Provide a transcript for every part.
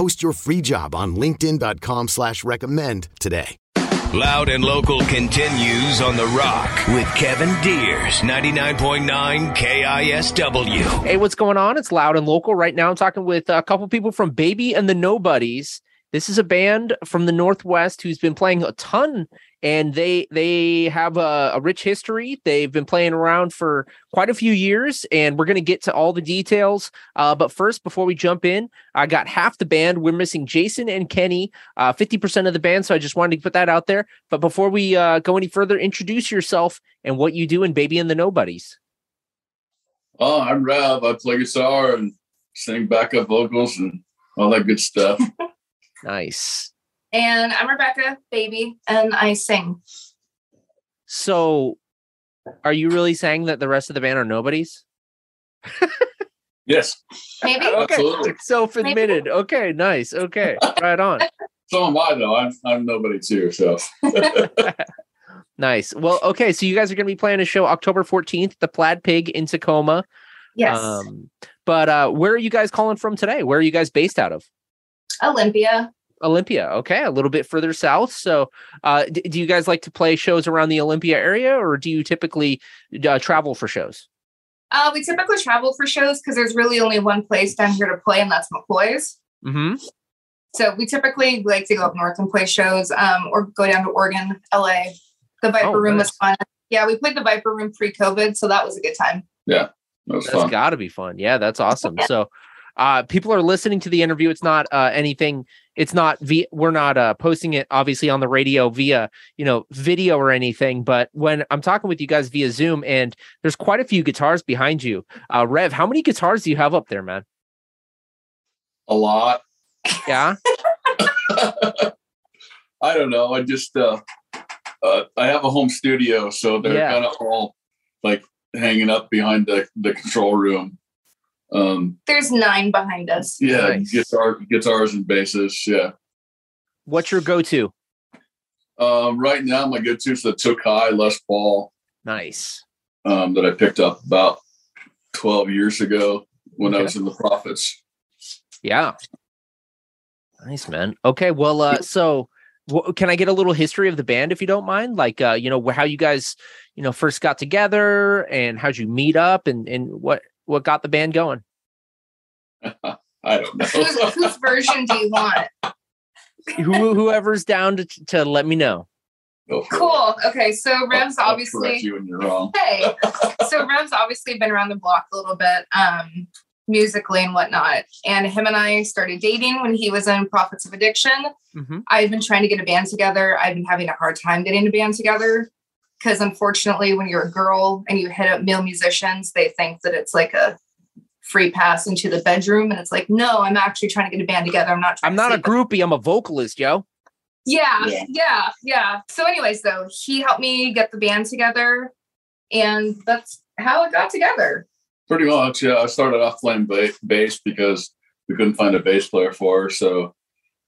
Post your free job on linkedin.com slash recommend today. Loud and Local continues on The Rock with Kevin Deers, 99.9 KISW. Hey, what's going on? It's loud and local. Right now, I'm talking with a couple people from Baby and the Nobodies. This is a band from the Northwest who's been playing a ton, and they they have a, a rich history. They've been playing around for quite a few years, and we're going to get to all the details. Uh, but first, before we jump in, I got half the band. We're missing Jason and Kenny, uh, fifty percent of the band. So I just wanted to put that out there. But before we uh, go any further, introduce yourself and what you do in Baby and the Nobodies. Oh, I'm Rob. I play guitar and sing backup vocals and all that good stuff. Nice. And I'm Rebecca, baby, and I sing. So, are you really saying that the rest of the band are nobodies? yes. Maybe. Okay, Absolutely. self-admitted. Okay, nice. Okay, right on. So am I though. I'm I'm nobody too. So Nice. Well, okay, so you guys are going to be playing a show October 14th, the Plaid Pig in Tacoma. Yes. Um, but uh, where are you guys calling from today? Where are you guys based out of? Olympia. Olympia. Okay, a little bit further south. So, uh, d- do you guys like to play shows around the Olympia area, or do you typically uh, travel for shows? Uh, we typically travel for shows because there's really only one place down here to play, and that's McCoy's. Mm-hmm. So we typically like to go up north and play shows, um, or go down to Oregon, LA. The Viper Oh, Room nice. was fun. Yeah, we played the Viper Room pre-COVID, so that was a good time. Yeah, that was That's fun. got to be fun. Yeah, that's awesome. So, uh, people are listening to the interview. It's not uh, anything. It's not via. We're not uh, posting it obviously on the radio via you know video or anything. But when I'm talking with you guys via Zoom, and there's quite a few guitars behind you. Uh, Rev, how many guitars do you have up there, man? A lot. Yeah. I don't know. I just uh, uh I have a home studio, so they're Yeah. kind of all like hanging up behind the, the control room. Um There's nine behind us. yeah, Nice. guitar guitars and basses, yeah. What's your go-to? Um right now my go-to is the Tokai Les Paul Nice. um that I picked up about 12 years ago when I was in the Prophets. Yeah. Nice, man. Okay. Well, uh, so wh- can I get a little history of the band if you don't mind? Like, uh, you know, how you guys, you know, first got together and how'd you meet up and, and what, what got the band going? I don't know. Whose, whose version do you want? Who, whoever's down to, to let me know. Go for it. Cool. Okay, so I'll- Rev's I'll obviously correct you when you're wrong. Hey, so Rev's obviously been around the block a little bit, um, musically and whatnot. And him and I started dating when he was in Prophets of Addiction. Mhm. I've been trying to get a band together. I've been having a hard time getting a band together because unfortunately, when you're a girl and you hit up male musicians, they think that it's like a free pass into the bedroom. And it's like, no, I'm actually trying to get a band together. I'm not trying I'm to not a sleep with groupie. I'm a vocalist, yo. yeah, Yeah. yeah, yeah, So, anyways, though, he helped me get the band together, and that's how it got together. Pretty much, yeah. I started off playing ba- bass because we couldn't find a bass player for her. So,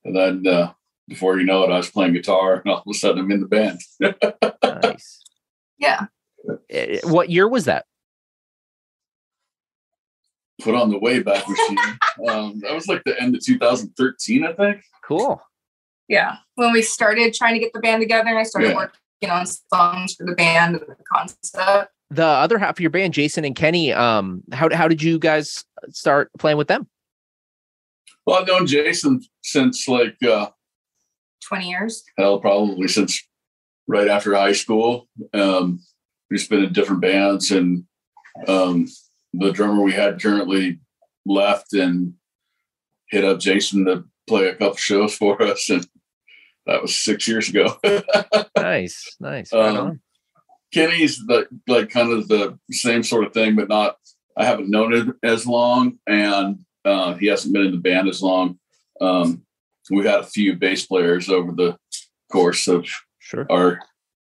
and then uh, before you know it, I was playing guitar, and all of a sudden I'm in the band. Nice. Yeah. Eh, What year was that? Put on the Wayback Machine. um, that was like the end of 2013, I think. Cool. Yeah. When we started trying to get the band together, I started Yeah. working on songs for the band and the concept. The other half of your band, Jason and Kenny, um, how, how did you guys start playing with them? Well, I've known Jason since like uh, 20 years. hell, probably since right after high school. Um, we've been in different bands, and um, the drummer we had currently left and hit up Jason to play a couple shows for us, and that was six years ago. nice, nice. Right um, Kenny's the like kind of the same sort of thing, but not. I haven't known him as long, and uh, he hasn't been in the band as long. Um, we had a few bass players over the course of sure. our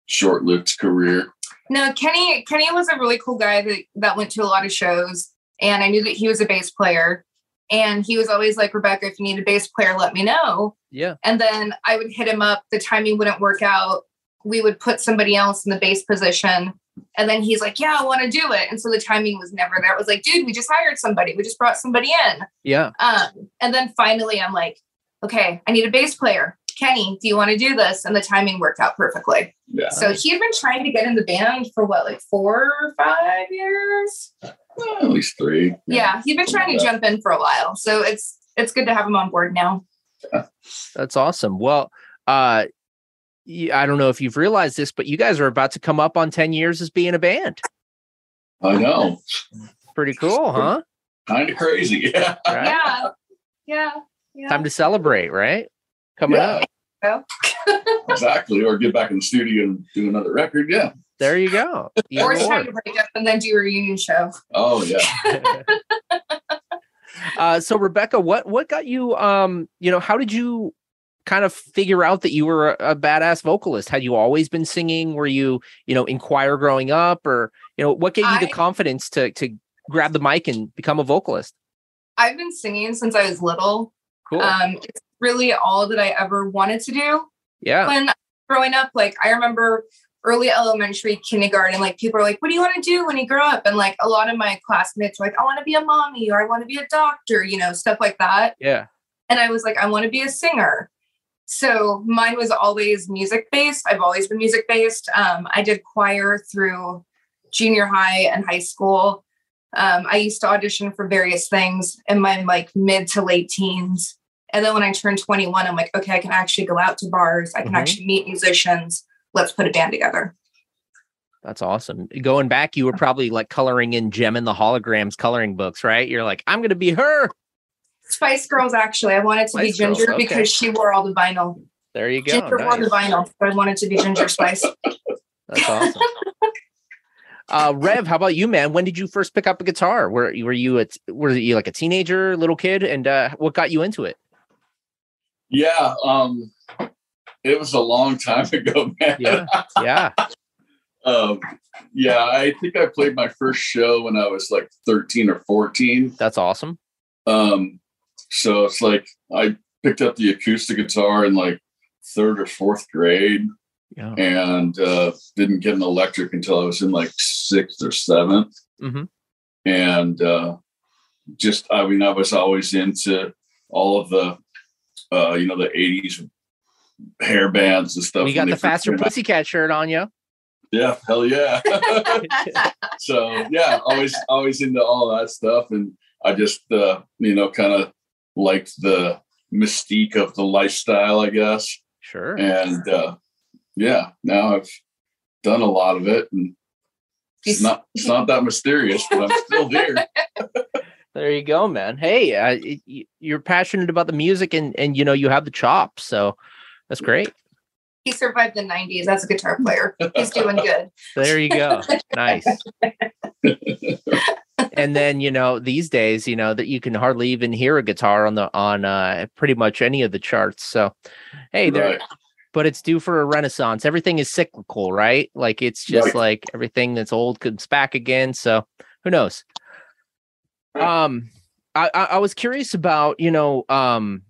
short-lived career. No, Kenny. Kenny was a really cool guy that that went to a lot of shows, and I knew that he was a bass player. And he was always like, Rebecca, if you need a bass player, let me know. Yeah. And then I would hit him up. The timing wouldn't work out. We would put somebody else in the bass position. And then he's like, Yeah, I want to do it. And so the timing was never there. It was like, dude, we just hired somebody. We just brought somebody in. Yeah. Um, and then finally I'm like, okay, I need a bass player. Kenny, do you want to do this? And the timing worked out perfectly. Yeah. So he had been trying to get in the band for what, like four or five years? Well, at least three. Yeah, yeah he'd been trying to jump in for a while. So it's it's good to have him on board now. Yeah. That's awesome. Well, uh I don't know if you've realized this, but you guys are about to come up on 10 years as being a band. I know. Pretty cool, huh? Kind of crazy. Yeah. Right? Yeah. Yeah. Yeah. Time to celebrate, right? Coming yeah. up. exactly. Or get back in the studio and do another record. Yeah. There you go. or it's time to break up and then do a reunion show. Oh yeah. uh, so Rebecca, what what got you um, you know, how did you kind of figure out that you were a, a, badass vocalist? Had you always been singing? Were you, you know, in choir growing up or, you know, what gave you I, the confidence to to grab the mic and become a vocalist? I've been singing since I was little. Cool. Um, it's really all that I ever wanted to do. Yeah. When growing up, like I remember early elementary, kindergarten, like people are like, what do you want to do when you grow up? And like a lot of my classmates were like, I want to be a mommy or I want to be a doctor, you know, stuff like that. Yeah. And I was like, I want to be a singer. So mine was always music based. I've always been music based. Um, I did choir through junior high and high school. Um, I used to audition for various things in my like mid to late teens. And then when I turned 21, I'm like, okay, I can actually go out to bars. I can mm-hmm. actually meet musicians. Let's put a band together. That's awesome. Going back, you were probably like coloring in Jem and the Holograms coloring books, right? You're like, I'm going to be her. Spice Girls, actually. I wanted to Spice be Ginger Girls, okay. because she wore all the vinyl. There you go. Ginger nice. wore the vinyl, but I wanted to be Ginger Spice. That's awesome. uh, Rev, how about you, man? When did you first pick up a guitar? Were were you at were you like a teenager, little kid, and uh, what got you into it? Yeah, um, it was a long time ago, man. Yeah, yeah. um, yeah, I think I played my first show when I was like 13 or 14. That's awesome. Um, so it's like I picked up the acoustic guitar in like third or fourth grade yeah. and uh, didn't get an electric until I was in like sixth or 7th mm-hmm. And uh, just, I mean, I was always into all of the, uh, you know, the 80s hair bands and stuff. We got the faster pussycat shirt on you. Yeah, hell yeah. so yeah, always always into all that stuff. And I just uh, you know, kind of liked the mystique of the lifestyle, I guess. Sure. And uh, yeah, now I've done a lot of it, and it's not it's not that mysterious, but I'm still here. there you go, man. Hey, uh, you're passionate about the music, and and you know you have the chops, so that's great. He survived the '90s as a guitar player. He's doing good. There you go. Nice. and then you know these days you know that you can hardly even hear a guitar on the on uh pretty much any of the charts so hey there but it's due for a renaissance everything is cyclical right like it's just right. like everything that's old comes back again so who knows um I, I was curious about you know um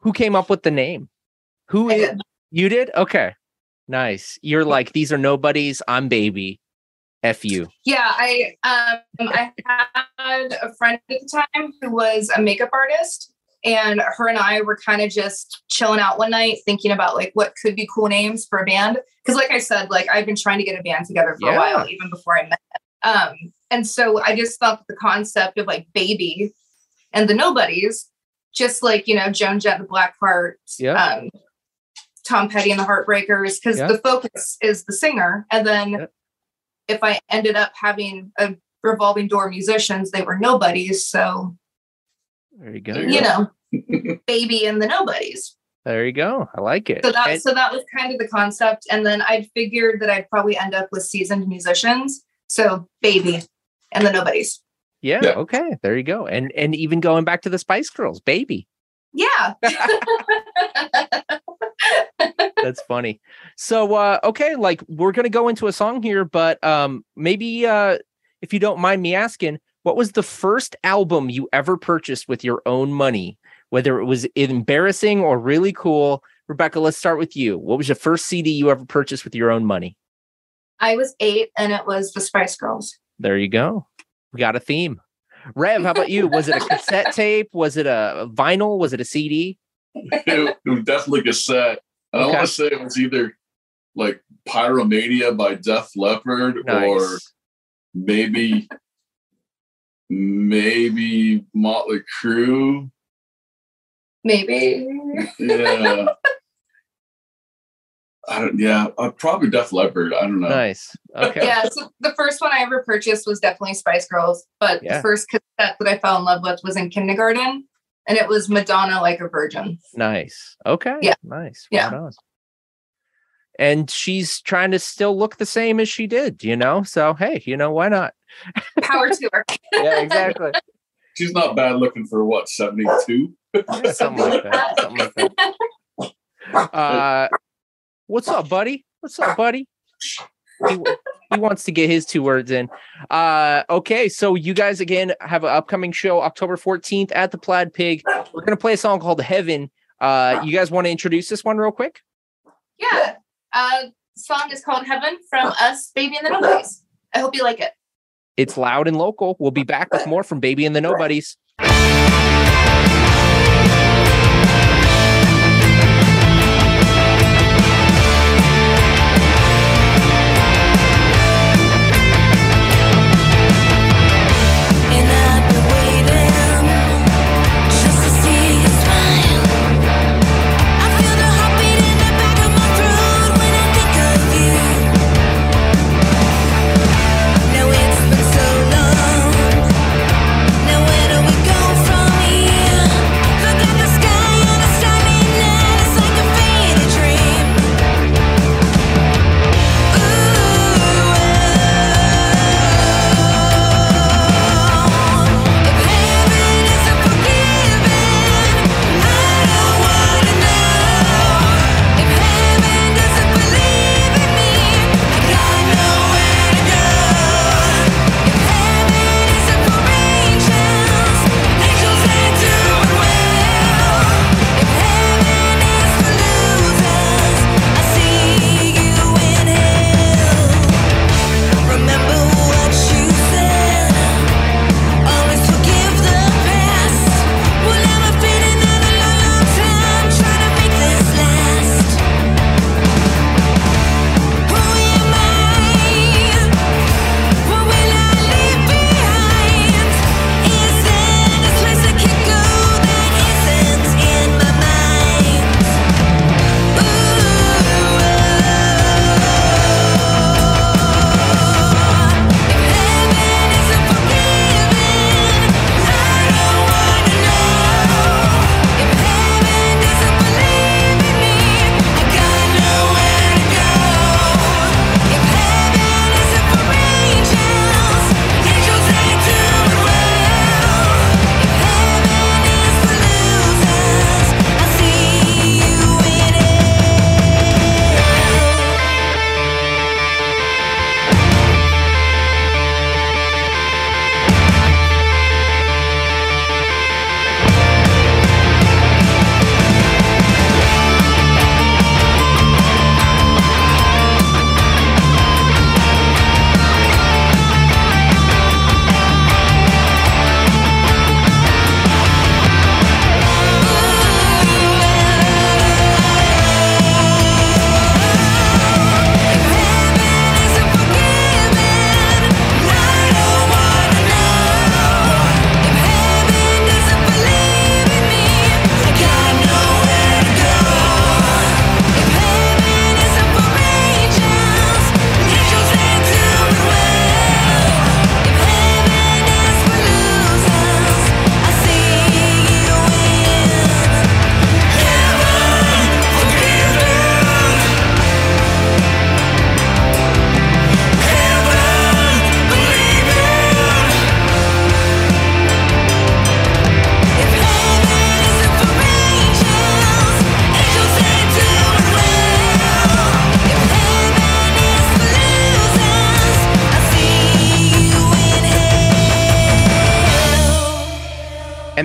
who came up with the name? Who is, you did? Okay. Nice. You're like these are nobodies. I'm baby. F you. Yeah, I um I had a friend at the time who was a makeup artist and her and I were kind of just chilling out one night thinking about like what could be cool names for a band. Because like I said like I've been trying to get a band together for yeah. a while even before I met. Um and so I just thought the concept of like baby and the nobodies just like you know Joan Jett the Blackhearts yeah. um Tom Petty and the Heartbreakers because Yeah. the focus is the singer. And then Yeah. if I ended up having a revolving door musicians, they were nobodies. So, There you go. There you know, baby and the nobodies. There you go. I like it. So that And- so that was kind of the concept. And then I figured that I'd probably end up with seasoned musicians. So baby and the nobodies. yeah, Yeah. Okay. There you go. And and even going back to the Spice Girls, baby. Yeah. That's funny. So uh okay, like we're gonna go into a song here, but um maybe uh if you don't mind me asking, what was the first album you ever purchased with your own money? Whether it was embarrassing or really cool. Rebecca, let's start with you. What was your first CD you ever purchased with your own money? I was eight and it was the Spice Girls. There you go. We got a theme. Rev, how about you? Was it a cassette tape? Was it a vinyl? Was it a CD? it, it was definitely cassette. I don't Okay. want to say it was either like Pyromania by Def Leppard or maybe maybe Motley Crue. Maybe. Yeah. I don't, yeah, uh, probably Def Leppard. I don't know. Nice. Okay. Yeah. So the first one I ever purchased was definitely Spice Girls, but Yeah. the first cassette that I fell in love with was in kindergarten, and it was Madonna like a virgin. Nice. Okay. Yeah. Nice. Yeah. Right on. And she's trying to still look the same as she did, you know? So, hey, you know, why not? Power to her. Yeah, exactly. She's not bad looking for what, 72? Something like that. Something like that. Uh, what's up, buddy? What's up, buddy? He, he wants to get his two words in. Uh, okay, so you guys again have an upcoming show October 14th at the Plaid Pig. We're gonna play a song called Heaven. Uh, you guys want to introduce this one real quick? Yeah. Uh, song is called Heaven from us, Baby and the Nobodies. I hope you like it. It's loud and local. We'll be back with more from Baby and the Nobodies.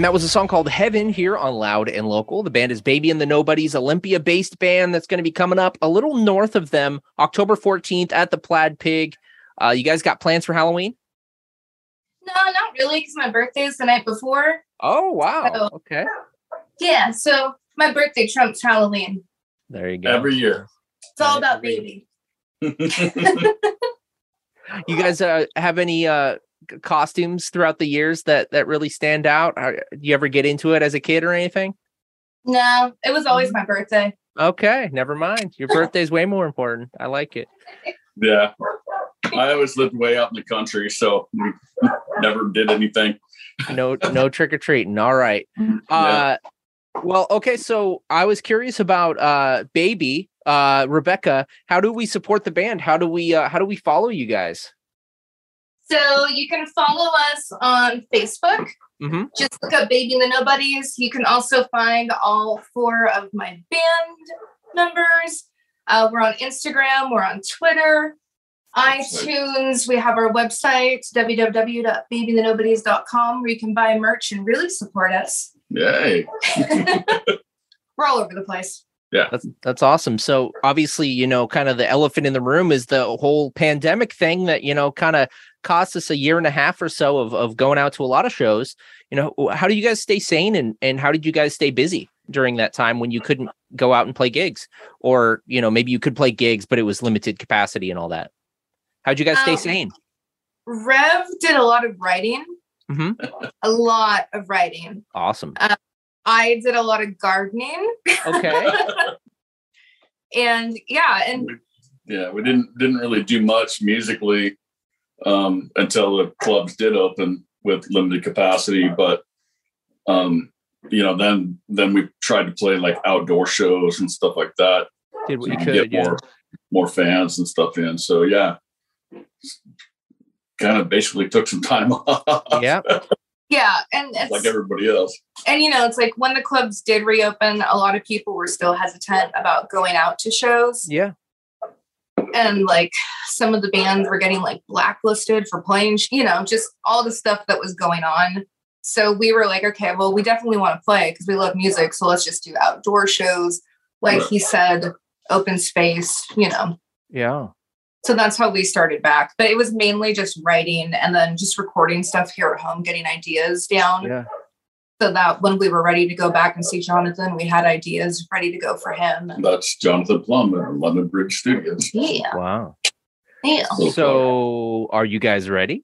And that was a song called Heaven here on Loud and Local. The band is Baby and the Nobodies, Olympia based band that's going to be coming up a little north of them, October 14th at the Plaid Pig. Uh, you guys got plans for Halloween? No, not really, because my birthday is the night before. Oh, wow. So- Okay. Yeah, so my birthday trumps Halloween. There you go. Every year. It's all about every- baby. You guys uh, have any uh, c- costumes throughout the years that that really stand out? How, do you ever get into it as a kid or anything? No, it was always Mm-hmm. my birthday. Okay, never mind. Your birthday's way more important. I like it. Yeah. I always lived way out in the country, so we never did anything. No, no trick or treating. All right. Uh, well, okay. So I was curious about uh, baby uh, Rebecca. How do we support the band? How do we uh, how do we follow you guys? So you can follow us on Facebook. Mhm. Just look up Baby the Nobodies. You can also find all four of my band members. Uh, we're on Instagram, we're on Twitter, iTunes. We have our website, www.babythenobodies.com, where you can buy merch and really support us. Yay. We're all over the place. That's that's awesome. So obviously, you know, kind of the elephant in the room is the whole pandemic thing that you know kind of cost us a year and a half or so of of going out to a lot of shows. You know, how do you guys stay sane and and how did you guys stay busy during that time when you couldn't go out and play gigs, or you know maybe you could play gigs but it was limited capacity and all that? How'd you guys stay Um, sane? Rev did a lot of writing, Mhm. a lot of writing. Awesome. I did a lot of gardening. Okay. and yeah, and Yeah, we didn't didn't really do much musically um, until the clubs did open with limited capacity. But um, you know, then then we tried to play like outdoor shows and stuff like that. Did what so you could. get Yeah. more more fans and stuff in. So yeah, kind of basically took some time off. Yeah. Yeah, and it's like everybody else. and you know, it's like when the clubs did reopen, a lot of people were still hesitant about going out to shows. Yeah. And like some of the bands were getting like blacklisted for playing, sh- you know, just all the stuff that was going on. So we were like, okay, well, we definitely want to play because we love music. So let's just do outdoor shows. Like Right. he said, open space, you know. Yeah. So that's how we started back. But it was mainly just writing and then just recording stuff here at home, getting ideas down. Yeah. So that when we were ready to go back and see Jonathan, we had ideas ready to go for him. That's Jonathan Plum at London Bridge Studios. yeah, Wow. yeah. So are you guys ready?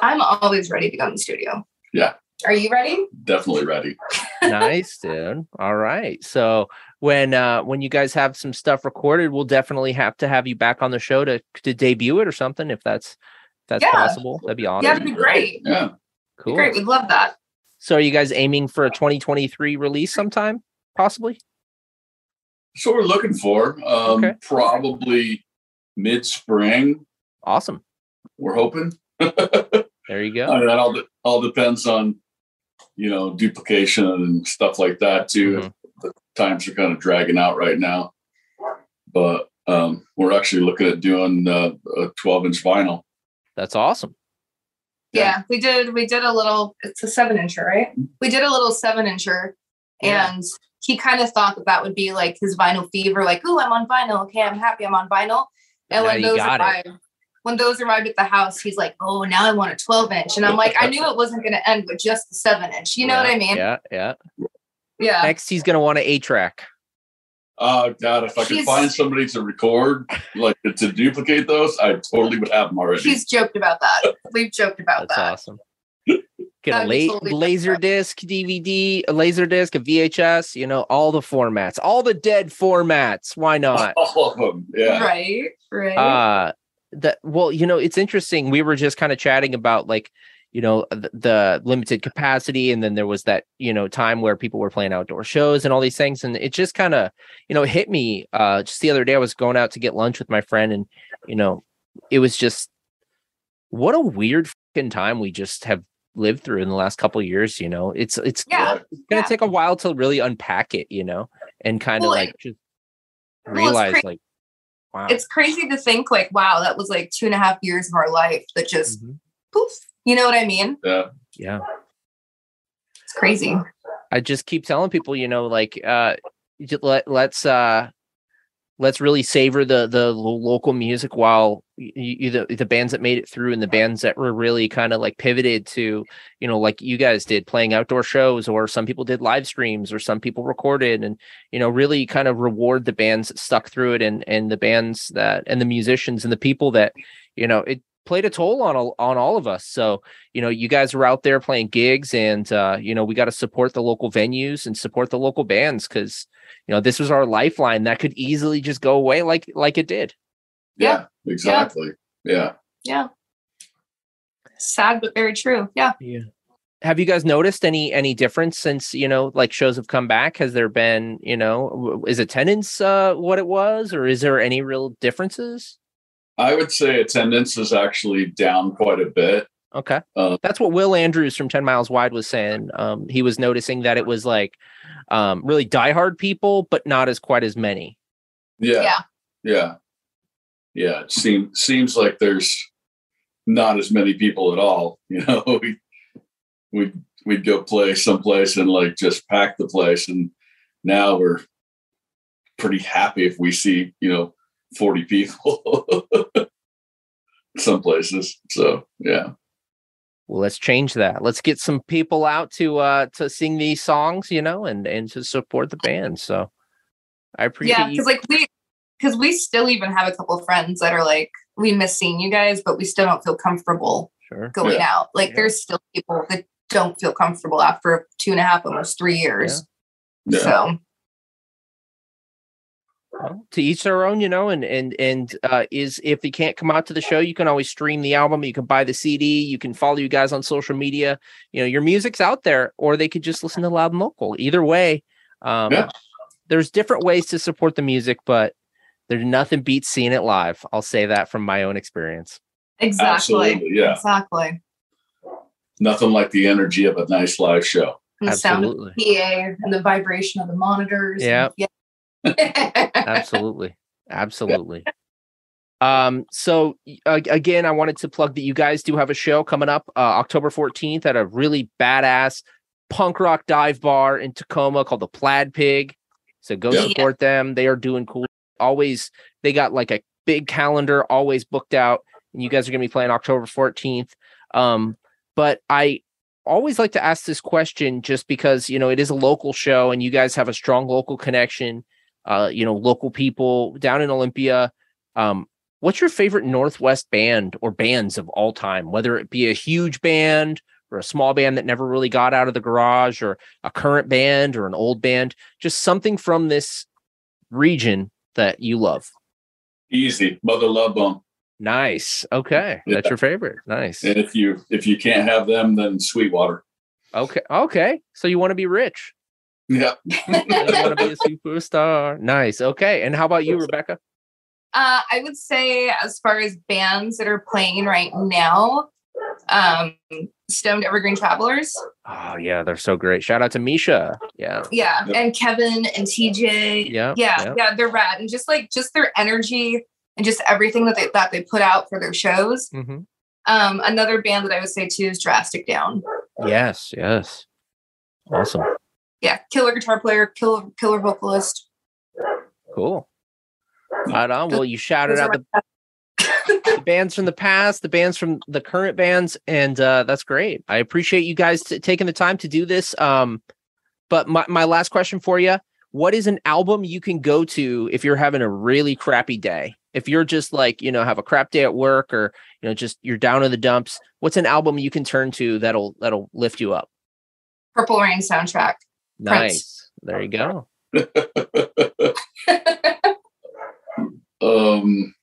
I'm always ready to go in the studio. Yeah. Are you ready? Definitely ready. Nice, dude. All right. So when uh when you guys have some stuff recorded, we'll definitely have to have you back on the show to to debut it or something if that's if that's Yeah. possible. That'd be awesome. Yeah, that'd be great. Yeah. Be cool. Great. We'd love that. So are you guys aiming for a 2023 release sometime? Possibly? So we're looking for um, Okay. probably mid spring. Awesome. We're hoping. There you go. I mean, that all de- all depends on you know duplication and stuff like that too. Mhm. The times are kind of dragging out right now, but um, we're actually looking at doing uh, a 12 inch vinyl. That's awesome. Yeah. Yeah. we did. We did a little. It's a seven incher, right? We did a little seven incher, Yeah. and he kind of thought that that would be like his vinyl fever. Like, oh, I'm on vinyl. Okay, I'm happy. I'm on vinyl. And Now when those got it. Arrived, when those arrived at the house, he's like, oh, now I want a 12 inch. And I'm like, I knew it wasn't going to end with just the seven inch. You know what I mean? Yeah, yeah. Yeah. Next he's gonna want an eight track. Oh God, if I could He's- find somebody to record, like to duplicate those, I totally would have them already. He's joked about that. We've joked about that. That's that. awesome. Get a That'd la- totally laser disc, DVD, a laser disc, a VHS, you know, all the formats, all the dead formats. Why not? all of them. Yeah. Right. Right. uh that well you know it's interesting we were just kind of chatting about like you know the, the limited capacity and then there was that you know time where people were playing outdoor shows and all these things and it just kind of you know hit me uh just the other day i was going out to get lunch with my friend and you know it was just what a weird fucking time we just have lived through in the last couple of years you know it's it's yeah. gonna yeah. take a while to really unpack it you know and kind of Well, like just well, realize like wow It's crazy to think like, wow, that was like two and a half years of our life that just Mhm. poof. You know what I mean? Yeah. yeah It's crazy. I just keep telling people, you know, like uh let let's uh let's really savor the the local music while y- y- the the bands that made it through and the bands that were really kind of like pivoted to, you know, like you guys did playing outdoor shows or some people did live streams or some people recorded and you know really kind of reward the bands that stuck through it and and the bands that and the musicians and the people that you know it played a toll on all, on all of us so you know you guys were out there playing gigs and uh you know we got to support the local venues and support the local bands because you know this was our lifeline that could easily just go away like like it did Yeah, exactly. Yeah. Yeah. Sad but very true. Yeah. yeah have you guys noticed any any difference since you know like shows have come back has there been you know is attendance uh what it was or is there any real differences I would say attendance is actually down quite a bit. okay Uh, that's what will andrews from 10 miles wide was saying um he was noticing that it was like um really diehard people but not as quite as many Yeah. Yeah. Yeah. Yeah. It seems seems like there's not as many people at all. You know, we we'd we'd go play someplace and like just pack the place. And now we're pretty happy if we see, you know, 40 people some places. So yeah. well let's change that let's get some people out to uh to sing these songs you know and and to support the band so i appreciate Yeah. Because like we because we still even have a couple of friends that are like, we miss seeing you guys, but we still don't feel comfortable sure going out. Like Yeah. there's still people that don't feel comfortable after two and a half, almost three years. Yeah. So Well, to each their own, you know, and and and uh, is if you can't come out to the show, you can always stream the album. You can buy the CD. You can follow you guys on social media. You know, your music's out there, or they could just listen to Loud and Local. Either way, um, Yeah. there's different ways to support the music, but there's nothing beats seeing it live. I'll say that from my own experience. exactly. Absolutely. Yeah. Exactly. Nothing like the energy of a nice live show. And the sound of the PA and the vibration of the monitors. Yep. Yeah. Absolutely. Absolutely. Um so ag- again i wanted to plug that you guys do have a show coming up uh, october 14th at a really badass punk rock dive bar in tacoma called the plaid pig. So go Yeah. support them. They are doing cool always they got like a big calendar always booked out and you guys are going to be playing october 14th um but i always like to ask this question just because you know it is a local show and you guys have a strong local connection uh, you know, local people down in Olympia. Um, what's your favorite Northwest band or bands of all time, whether it be a huge band or a small band that never really got out of the garage or a current band or an old band, just something from this region that you love? Easy. Mother Love Bone. Nice. Okay. That's your favorite. Nice. And if you if you can't have them, then Sweetwater. Okay. Okay. So you want to be rich. Yeah. you want to be a superstar. Nice. Okay. And how about you, Rebecca? Uh, I would say, as far as bands that are playing right now, um, Stoned Evergreen Travelers. Oh yeah, they're so great. Shout out to Misha. Yeah. Yeah. Yep. And Kevin and TJ. Yeah, Yeah. yeah. Yeah. They're rad. And just like, just their energy and just everything that they, that they put out for their shows. hmm Um, another band that I would say too is Drastic Down. Yes. Yes. Awesome. Yeah. Killer guitar player, killer, killer vocalist. Cool. Right on. Well, you shouted out the, the bands from the past, the bands from the current bands, and uh, that's great. I appreciate you guys t- taking the time to do this. Um, but my, my last question for you: What is an album you can go to if you're having a really crappy day? If you're just like you know have a crap day at work, or you know just you're down in the dumps, what's an album you can turn to that'll that'll lift you up? Purple Rain soundtrack. Nice. There you go. um,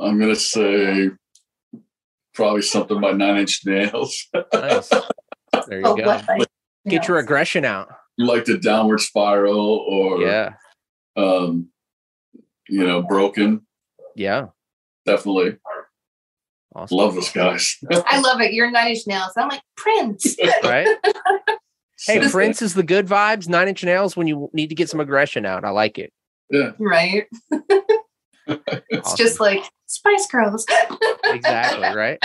I'm gonna say probably something by Nine Inch Nails, Nice. There you Oh, go. what I- Get your aggression out. like the Downward Spiral, or Yeah. um, you know, Broken. Yeah. Definitely Awesome. love those guys. I love it. You're Nine Inch Nails. I'm like Prince. right? Hey, So- Prince is the good vibes, nine inch nails when you need to get some aggression out. I like it. Yeah, right? It's Awesome. just like Spice Girls. exactly right.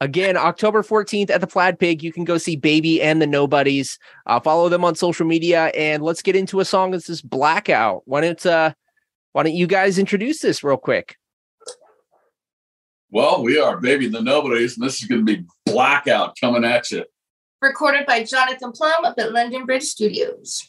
Again, October 14th at the Plaid Pig, you can go see Baby and the Nobodies. Uh, follow them on social media and let's get into a song. This is Blackout. Why don't uh why don't you guys introduce this real quick? Well, we are Baby and the Nobodies, and this is going to be Blackout coming at you. Recorded by Jonathan Plum up at London Bridge Studios.